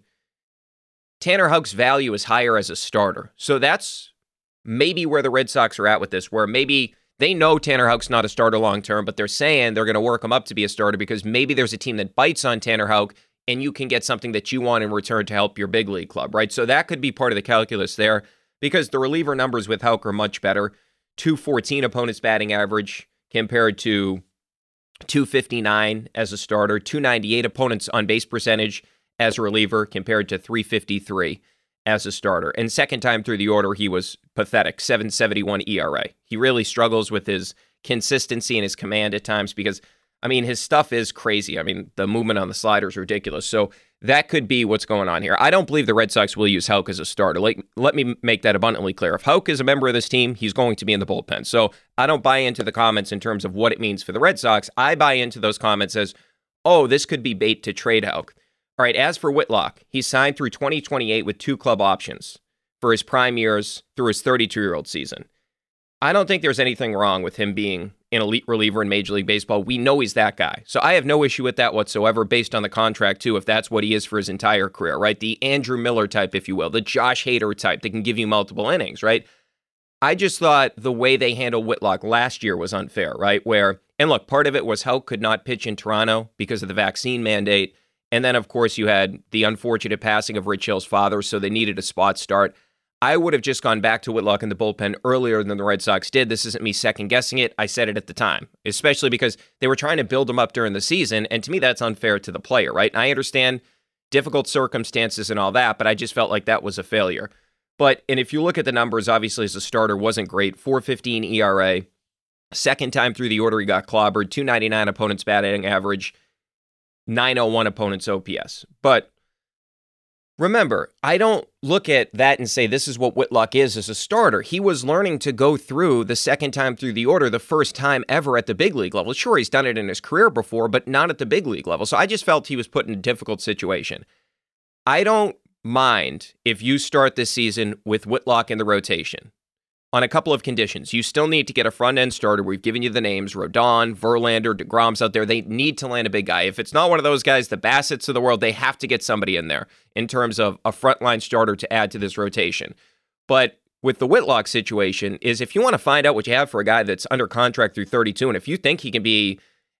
C: Tanner Houck's value is higher as a starter. So that's maybe where the Red Sox are at with this, where maybe they know Tanner Houck's not a starter long term, but they're saying they're going to work him up to be a starter because maybe there's a team that bites on Tanner Houck and you can get something that you want in return to help your big league club, right? So that could be part of the calculus there because the reliever numbers with Houck are much better. 214 opponents batting average compared to 259 as a starter, 298 opponents on base percentage as a reliever compared to 353 as a starter. And second time through the order, he was pathetic 771 ERA. He really struggles with his consistency and his command at times because, I mean, his stuff is crazy. I mean, the movement on the slider is ridiculous. So that could be what's going on here. I don't believe the Red Sox will use Houck as a starter. Like, let me make that abundantly clear. If Houck is a member of this team, he's going to be in the bullpen. So I don't buy into the comments in terms of what it means for the Red Sox. I buy into those comments as, oh, this could be bait to trade Houck. All right, as for Whitlock, he's signed through 2028 with two club options for his prime years through his 32 year old season. I don't think there's anything wrong with him being an elite reliever in Major League Baseball. We know he's that guy. So I have no issue with that whatsoever based on the contract, too, if that's what he is for his entire career, right? The Andrew Miller type, if you will, the Josh Hader type that can give you multiple innings, right? I just thought the way they handled Whitlock last year was unfair, right? Where, and look, part of it was Houck could not pitch in Toronto because of the vaccine mandate. And then, of course, you had the unfortunate passing of Rich Hill's father, so they needed a spot start. I would have just gone back to Whitlock in the bullpen earlier than the Red Sox did. This isn't me second guessing it. I said it at the time, especially because they were trying to build him up during the season. And to me, that's unfair to the player, right? And I understand difficult circumstances and all that, but I just felt like that was a failure. But, and if you look at the numbers, obviously as a starter wasn't great 415 ERA. Second time through the order, he got clobbered, 299 opponents batting average, 901 opponents OPS. But Remember, I don't look at that and say this is what Whitlock is as a starter. He was learning to go through the second time through the order, the first time ever at the big league level. Sure, he's done it in his career before, but not at the big league level. So I just felt he was put in a difficult situation. I don't mind if you start this season with Whitlock in the rotation on a couple of conditions. You still need to get a front end starter. We've given you the names Rodon, Verlander, DeGrom's out there. They need to land a big guy. If it's not one of those guys, the Bassitts of the world, they have to get somebody in there in terms of a frontline starter to add to this rotation. But with the Whitlock situation, is if you want to find out what you have for a guy that's under contract through 32, and if you think he can be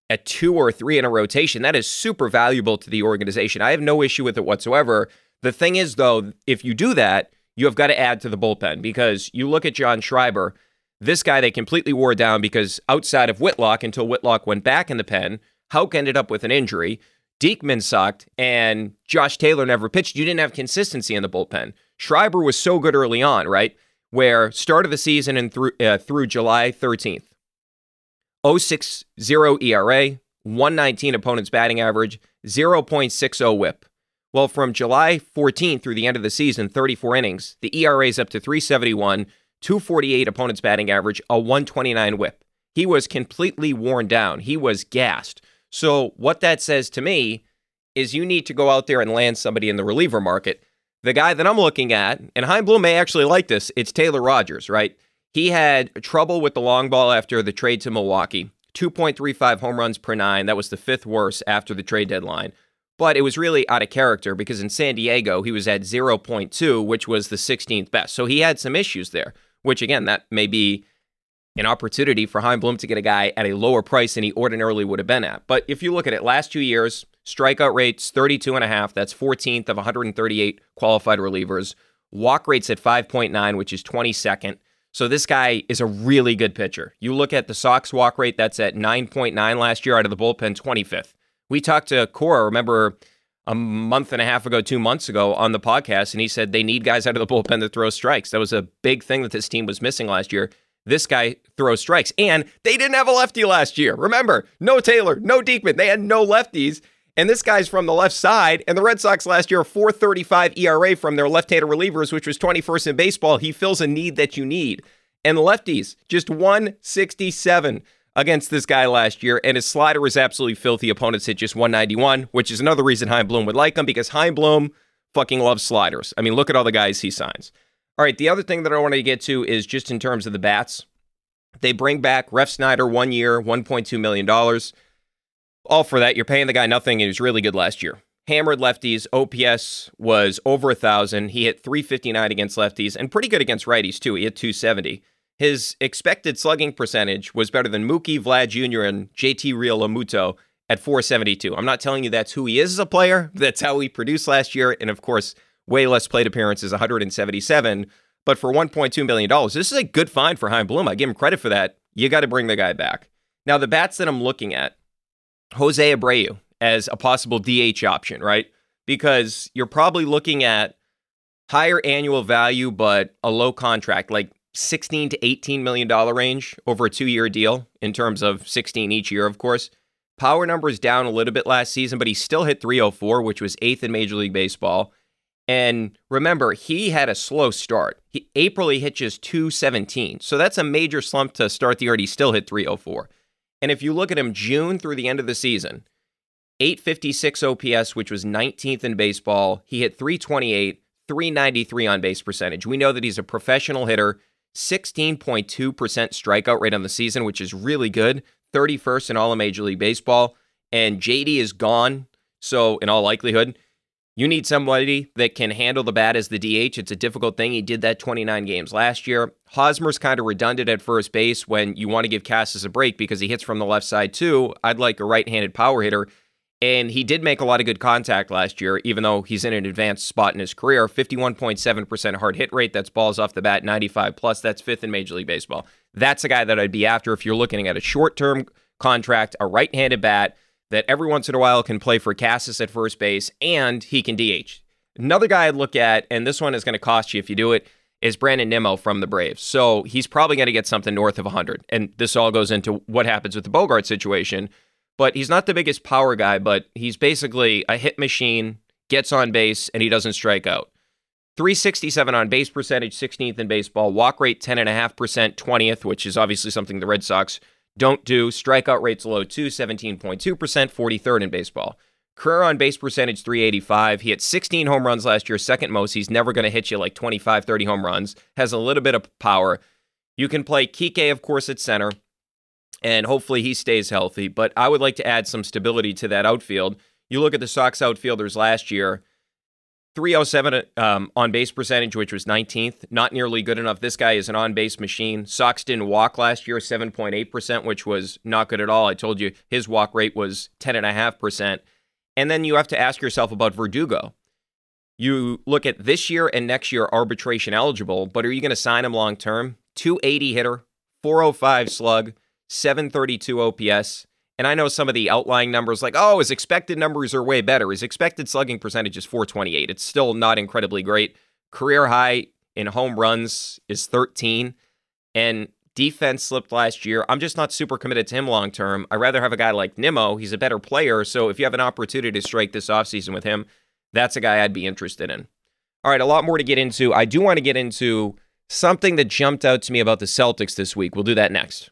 C: a two or three in a rotation, that is super valuable to the organization. I have no issue with it whatsoever. The thing is, though, if you do that, you have got to add to the bullpen because you look at John Schreiber, this guy they completely wore down because outside of Whitlock, until Whitlock went back in the pen, Houck ended up with an injury. Diekman sucked, and Josh Taylor never pitched. You didn't have consistency in the bullpen. Schreiber was so good early on, right? Where start of the season and through uh, through July 13th, 060 ERA, 119 opponent's batting average, 0.60 WHIP. Well, from July 14th through the end of the season, 34 innings, the ERA is up to 371, 248 opponent's batting average, a 129 whip. He was completely worn down. He was gassed. So, what that says to me is you need to go out there and land somebody in the reliever market. The guy that I'm looking at, and Bloom may actually like this, it's Taylor Rogers, right? He had trouble with the long ball after the trade to Milwaukee. 2.35 home runs per nine. That was the fifth worst after the trade deadline but it was really out of character because in San Diego, he was at 0.2, which was the 16th best. So he had some issues there, which again, that may be an opportunity for Chaim Bloom to get a guy at a lower price than he ordinarily would have been at. But if you look at it, last two years, strikeout rates 32 and a half, that's 14th of 138 qualified relievers. Walk rates at 5.9, which is 22nd. So this guy is a really good pitcher. You look at the Sox walk rate, that's at 9.9 last year out of the bullpen, 25th. We talked to Cora, remember a month and a half ago, two months ago on the podcast, and he said they need guys out of the bullpen to throw strikes. That was a big thing that this team was missing last year. This guy throws strikes, and they didn't have a lefty last year. Remember, no Taylor, no Diekman. They had no lefties. And this guy's from the left side. And the Red Sox last year, 435 ERA from their left handed relievers, which was 21st in baseball. He fills a need that you need. And lefties, just 167 against this guy last year, and his slider was absolutely filthy. Opponents hit just 191, which is another reason Chaim Bloom would like him because Chaim Bloom fucking loves sliders. I mean, look at all the guys he signs. All right, the other thing that I wanted to get to is just in terms of the bats. They bring back Refsnyder one year, $1.2 million. All for that. You're paying the guy nothing, and he was really good last year. Hammered lefties. OPS was over a thousand. He hit 359 against lefties and pretty good against righties, too. He hit 270. His expected slugging percentage was better than Mookie, Vlad Jr., and JT Realmuto at 472. I'm not telling you that's who he is as a player. (laughs) That's how he produced last year. And of course, way less plate appearances, 177. But for $1.2 million, this is a good find for Chaim Bloom. I give him credit for that. You got to bring the guy back. Now, the bats that I'm looking at, Jose Abreu as a possible DH option, right? Because you're probably looking at higher annual value, but a low contract. Like 16 to 18 million dollar range over a two-year deal in terms of 16 each year of course. Power numbers down a little bit last season but he still hit 304 which was eighth in major league baseball. And remember he had a slow start. He, april he hit just 217 so that's a major slump to start the year he still hit 304 and if you look at him june through the end of the season 856 ops which was 19th in baseball he hit 328 393 on base percentage. We know that he's a professional hitter 16.2% strikeout rate on the season, which is really good. 31st in all of Major League Baseball. And JD is gone. So, in all likelihood, you need somebody that can handle the bat as the DH. It's a difficult thing. He did that 29 games last year. Hosmer's kind of redundant at first base when you want to give Casas a break because he hits from the left side too. I'd like a right handed power hitter. And he did make a lot of good contact last year, even though he's in an advanced spot in his career. 51.7% hard hit rate. That's balls off the bat, 95 plus. That's fifth in Major League Baseball. That's a guy that I'd be after if you're looking at a short term contract, a right handed bat that every once in a while can play for Casas at first base and he can DH. Another guy I'd look at, and this one is going to cost you if you do it, is Brandon Nimmo from the Braves. So he's probably going to get something north of 100. And this all goes into what happens with the Bogart situation but he's not the biggest power guy, but he's basically a hit machine, gets on base, and he doesn't strike out. 367 on base percentage, 16th in baseball. Walk rate 10.5%, 20th, which is obviously something the Red Sox don't do. Strikeout rate's low too, 17.2%, 43rd in baseball. Career on base percentage 385. He hit 16 home runs last year, second most. He's never going to hit you like 25, 30 home runs. Has a little bit of power. You can play Kike, of course, at center and hopefully he stays healthy. But I would like to add some stability to that outfield. You look at the Sox outfielders last year 307 um, on base percentage, which was 19th. Not nearly good enough. This guy is an on base machine. Sox didn't walk last year, 7.8%, which was not good at all. I told you his walk rate was 10.5%. And then you have to ask yourself about Verdugo. You look at this year and next year arbitration eligible, but are you going to sign him long term? 280 hitter, 405 slug, 732 OPS. And I know some of the outlying numbers, like, oh, his expected numbers are way better. His expected slugging percentage is 428. It's still not incredibly great. Career high in home runs is 13. And defense slipped last year. I'm just not super committed to him long term. I'd rather have a guy like Nimmo. He's a better player. So if you have an opportunity to strike this offseason with him, that's a guy I'd be interested in. All right, a lot more to get into. I do want to get into something that jumped out to me about the Celtics this week. We'll do that next.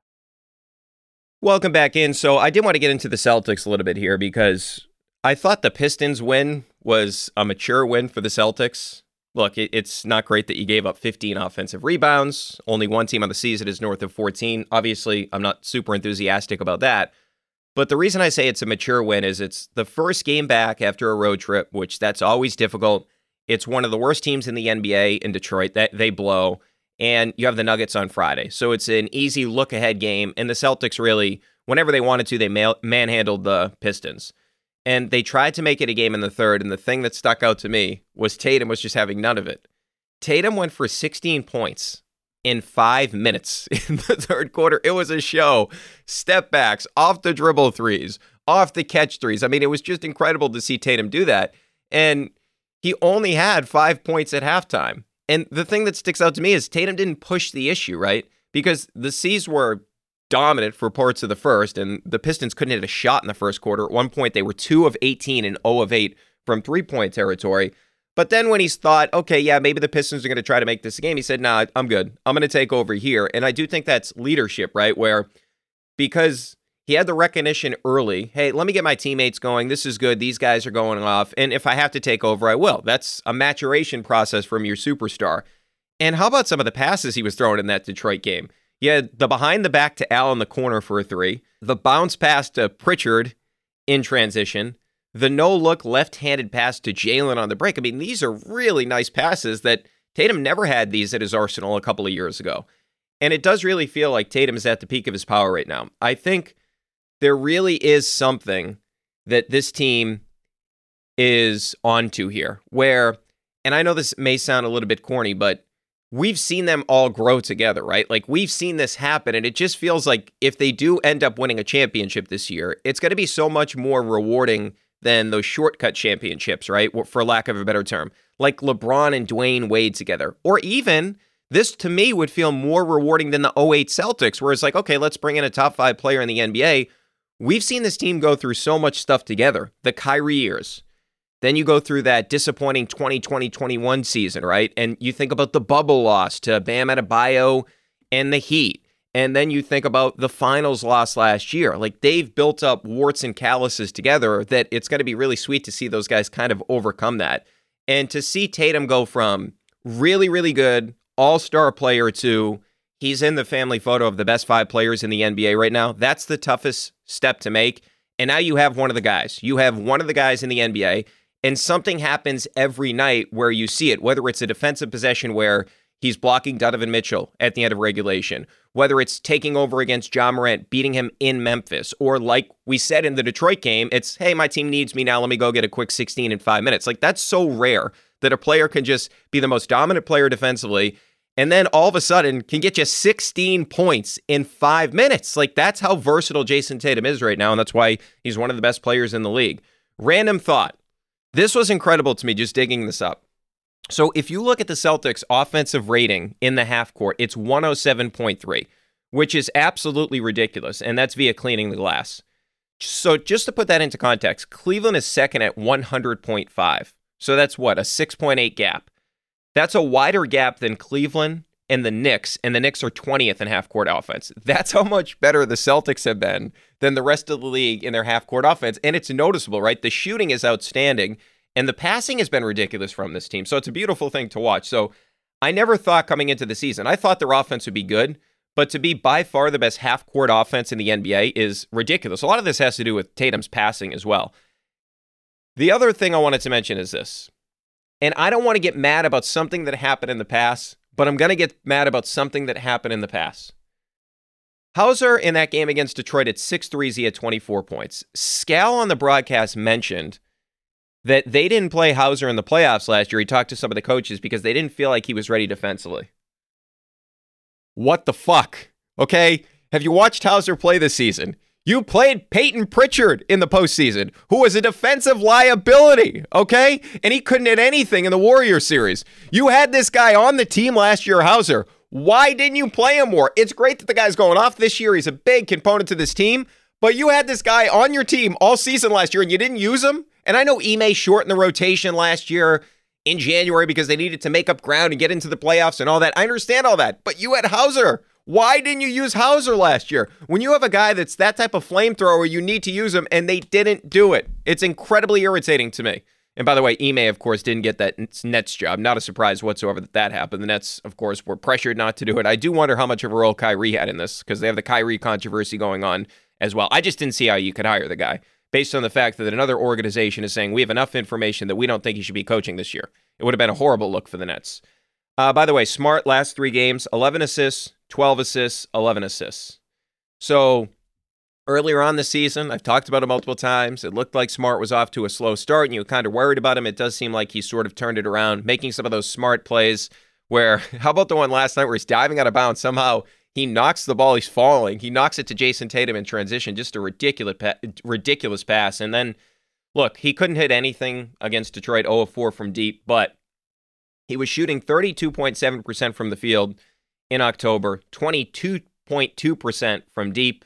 C: Welcome back in. So I did want to get into the Celtics a little bit here because I thought the Pistons win was a mature win for the Celtics. Look, it, it's not great that you gave up 15 offensive rebounds. Only one team on the season is north of 14. Obviously, I'm not super enthusiastic about that. But the reason I say it's a mature win is it's the first game back after a road trip, which that's always difficult. It's one of the worst teams in the NBA in Detroit that they blow and you have the Nuggets on Friday. So it's an easy look ahead game. And the Celtics really, whenever they wanted to, they manhandled the Pistons. And they tried to make it a game in the third. And the thing that stuck out to me was Tatum was just having none of it. Tatum went for 16 points in five minutes (laughs) in the third quarter. It was a show. Step backs, off the dribble threes, off the catch threes. I mean, it was just incredible to see Tatum do that. And he only had five points at halftime. And the thing that sticks out to me is Tatum didn't push the issue, right? Because the C's were dominant for parts of the first, and the Pistons couldn't hit a shot in the first quarter. At one point, they were 2 of 18 and 0 of 8 from three point territory. But then when he's thought, okay, yeah, maybe the Pistons are going to try to make this a game, he said, nah, I'm good. I'm going to take over here. And I do think that's leadership, right? Where because he had the recognition early. Hey, let me get my teammates going. This is good. These guys are going off. And if I have to take over, I will. That's a maturation process from your superstar. And how about some of the passes he was throwing in that Detroit game? Yeah, the behind the back to Al in the corner for a three, the bounce pass to Pritchard in transition, the no look left handed pass to Jalen on the break. I mean, these are really nice passes that Tatum never had these at his arsenal a couple of years ago. And it does really feel like Tatum is at the peak of his power right now. I think there really is something that this team is onto here where, and I know this may sound a little bit corny, but we've seen them all grow together, right? Like we've seen this happen, and it just feels like if they do end up winning a championship this year, it's going to be so much more rewarding than those shortcut championships, right? For lack of a better term, like LeBron and Dwyane Wade together, or even this to me would feel more rewarding than the 08 Celtics, where it's like, okay, let's bring in a top five player in the NBA. We've seen this team go through so much stuff together. The Kyrie years, then you go through that disappointing 2020 21 season, right? And you think about the bubble loss to Bam Adebayo and the Heat. And then you think about the finals loss last year. Like they've built up warts and calluses together that it's going to be really sweet to see those guys kind of overcome that. And to see Tatum go from really, really good all star player to he's in the family photo of the best five players in the NBA right now, that's the toughest step to make. And now you have one of the guys. You have one of the guys in the NBA and something happens every night where you see it, whether it's a defensive possession where he's blocking Donovan Mitchell at the end of regulation, whether it's taking over against Ja Morant, beating him in Memphis, or like we said in the Detroit game, it's, hey, my team needs me now. Let me go get a quick 16 in five minutes. Like that's so rare that a player can just be the most dominant player defensively and then all of a sudden can get you 16 points in five minutes. Like that's how versatile Jayson Tatum is right now. And that's why he's one of the best players in the league. Random thought. This was incredible to me just digging this up. So if you look at the Celtics offensive rating in the half court, it's 107.3, which is absolutely ridiculous. And that's via cleaning the glass. So just to put that into context, Cleveland is second at 100.5. So that's what, a 6.8 gap. That's a wider gap than Cleveland and the Knicks, and the Knicks are 20th in half court offense. That's how much better the Celtics have been than the rest of the league in their half court offense. And it's noticeable, right? The shooting is outstanding, and the passing has been ridiculous from this team. So it's a beautiful thing to watch. So I never thought coming into the season, I thought their offense would be good, but to be by far the best half court offense in the NBA is ridiculous. A lot of this has to do with Tatum's passing as well. The other thing I wanted to mention is this. And I don't want to get mad about something that happened in the past but I'm going to get mad about something that happened in the past. Hauser in that game against Detroit at 6 3, he had 24 points. Scal on the broadcast mentioned that they didn't play Hauser in the playoffs last year. He talked to some of the coaches because they didn't feel like he was ready defensively. What the fuck? Okay. Have you watched Hauser play this season? You played Payton Pritchard in the postseason, who was a defensive liability, okay? And he couldn't hit anything in the Warrior series. You had this guy on the team last year, Hauser. Why didn't you play him more? It's great that the guy's going off this year. He's a big component to this team, but you had this guy on your team all season last year and you didn't use him. And I know Ime shortened the rotation last year in January because they needed to make up ground and get into the playoffs and all that. I understand all that, but you had Hauser why didn't you use Hauser last year? When you have a guy that's that type of flamethrower, you need to use him, and they didn't do it. It's incredibly irritating to me. And by the way, Ime, of course, didn't get that Nets job. Not a surprise whatsoever that that happened. The Nets, of course, were pressured not to do it. I do wonder how much of a role Kyrie had in this because they have the Kyrie controversy going on as well. I just didn't see how you could hire the guy based on the fact that another organization is saying we have enough information that we don't think he should be coaching this year. It would have been a horrible look for the Nets. Uh, by the way, Smart last three games, 11 assists, 12 assists, 11 assists. So earlier on the season, I've talked about it multiple times. It looked like Smart was off to a slow start, and you were kind of worried about him. It does seem like he sort of turned it around, making some of those smart plays. Where, (laughs) how about the one last night where he's diving out of bounds? Somehow he knocks the ball, he's falling. He knocks it to Jayson Tatum in transition, just a ridiculous, ridiculous pass. And then, look, he couldn't hit anything against Detroit 0 of 4 from deep, but he was shooting 32.7% from the field in October, 22.2% from deep.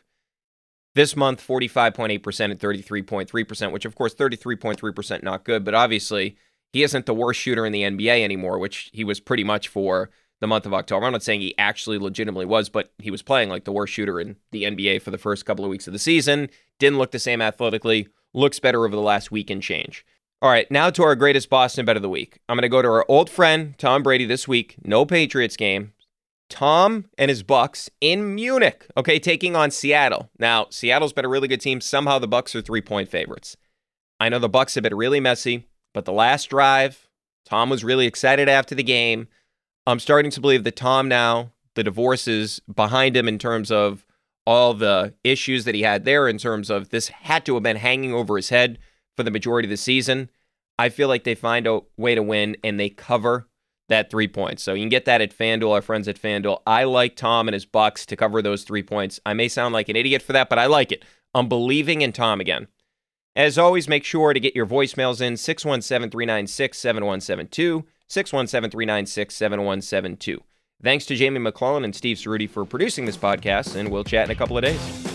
C: This month, 45.8% and 33.3%, which of course, 33.3% not good, but obviously he isn't the worst shooter in the NBA anymore, which he was pretty much for the month of October. I'm not saying he actually legitimately was, but he was playing like the worst shooter in the NBA for the first couple of weeks of the season. Didn't look the same athletically, looks better over the last week and change. All right, now to our greatest Boston bet of the week. I'm going to go to our old friend Tom Brady this week. No Patriots game. Tom and his Bucs in Munich, okay, taking on Seattle. Now, Seattle's been a really good team. Somehow the Bucs are three-point favorites. I know the Bucs have been really messy, but the last drive, Tom was really excited after the game. I'm starting to believe that Tom now, the divorce is behind him in terms of all the issues that he had there, in terms of this had to have been hanging over his head for the majority of the season. I feel like they find a way to win and they cover that three points. So you can get that at FanDuel, our friends at FanDuel. I like Tom and his Bucs to cover those three points. I may sound like an idiot for that, but I like it. I'm believing in Tom again. As always, make sure to get your voicemails in 617 396 7172. 617 396 7172. Thanks to Jamie McClellan and Steve Ceruti for producing this podcast, and we'll chat in a couple of days.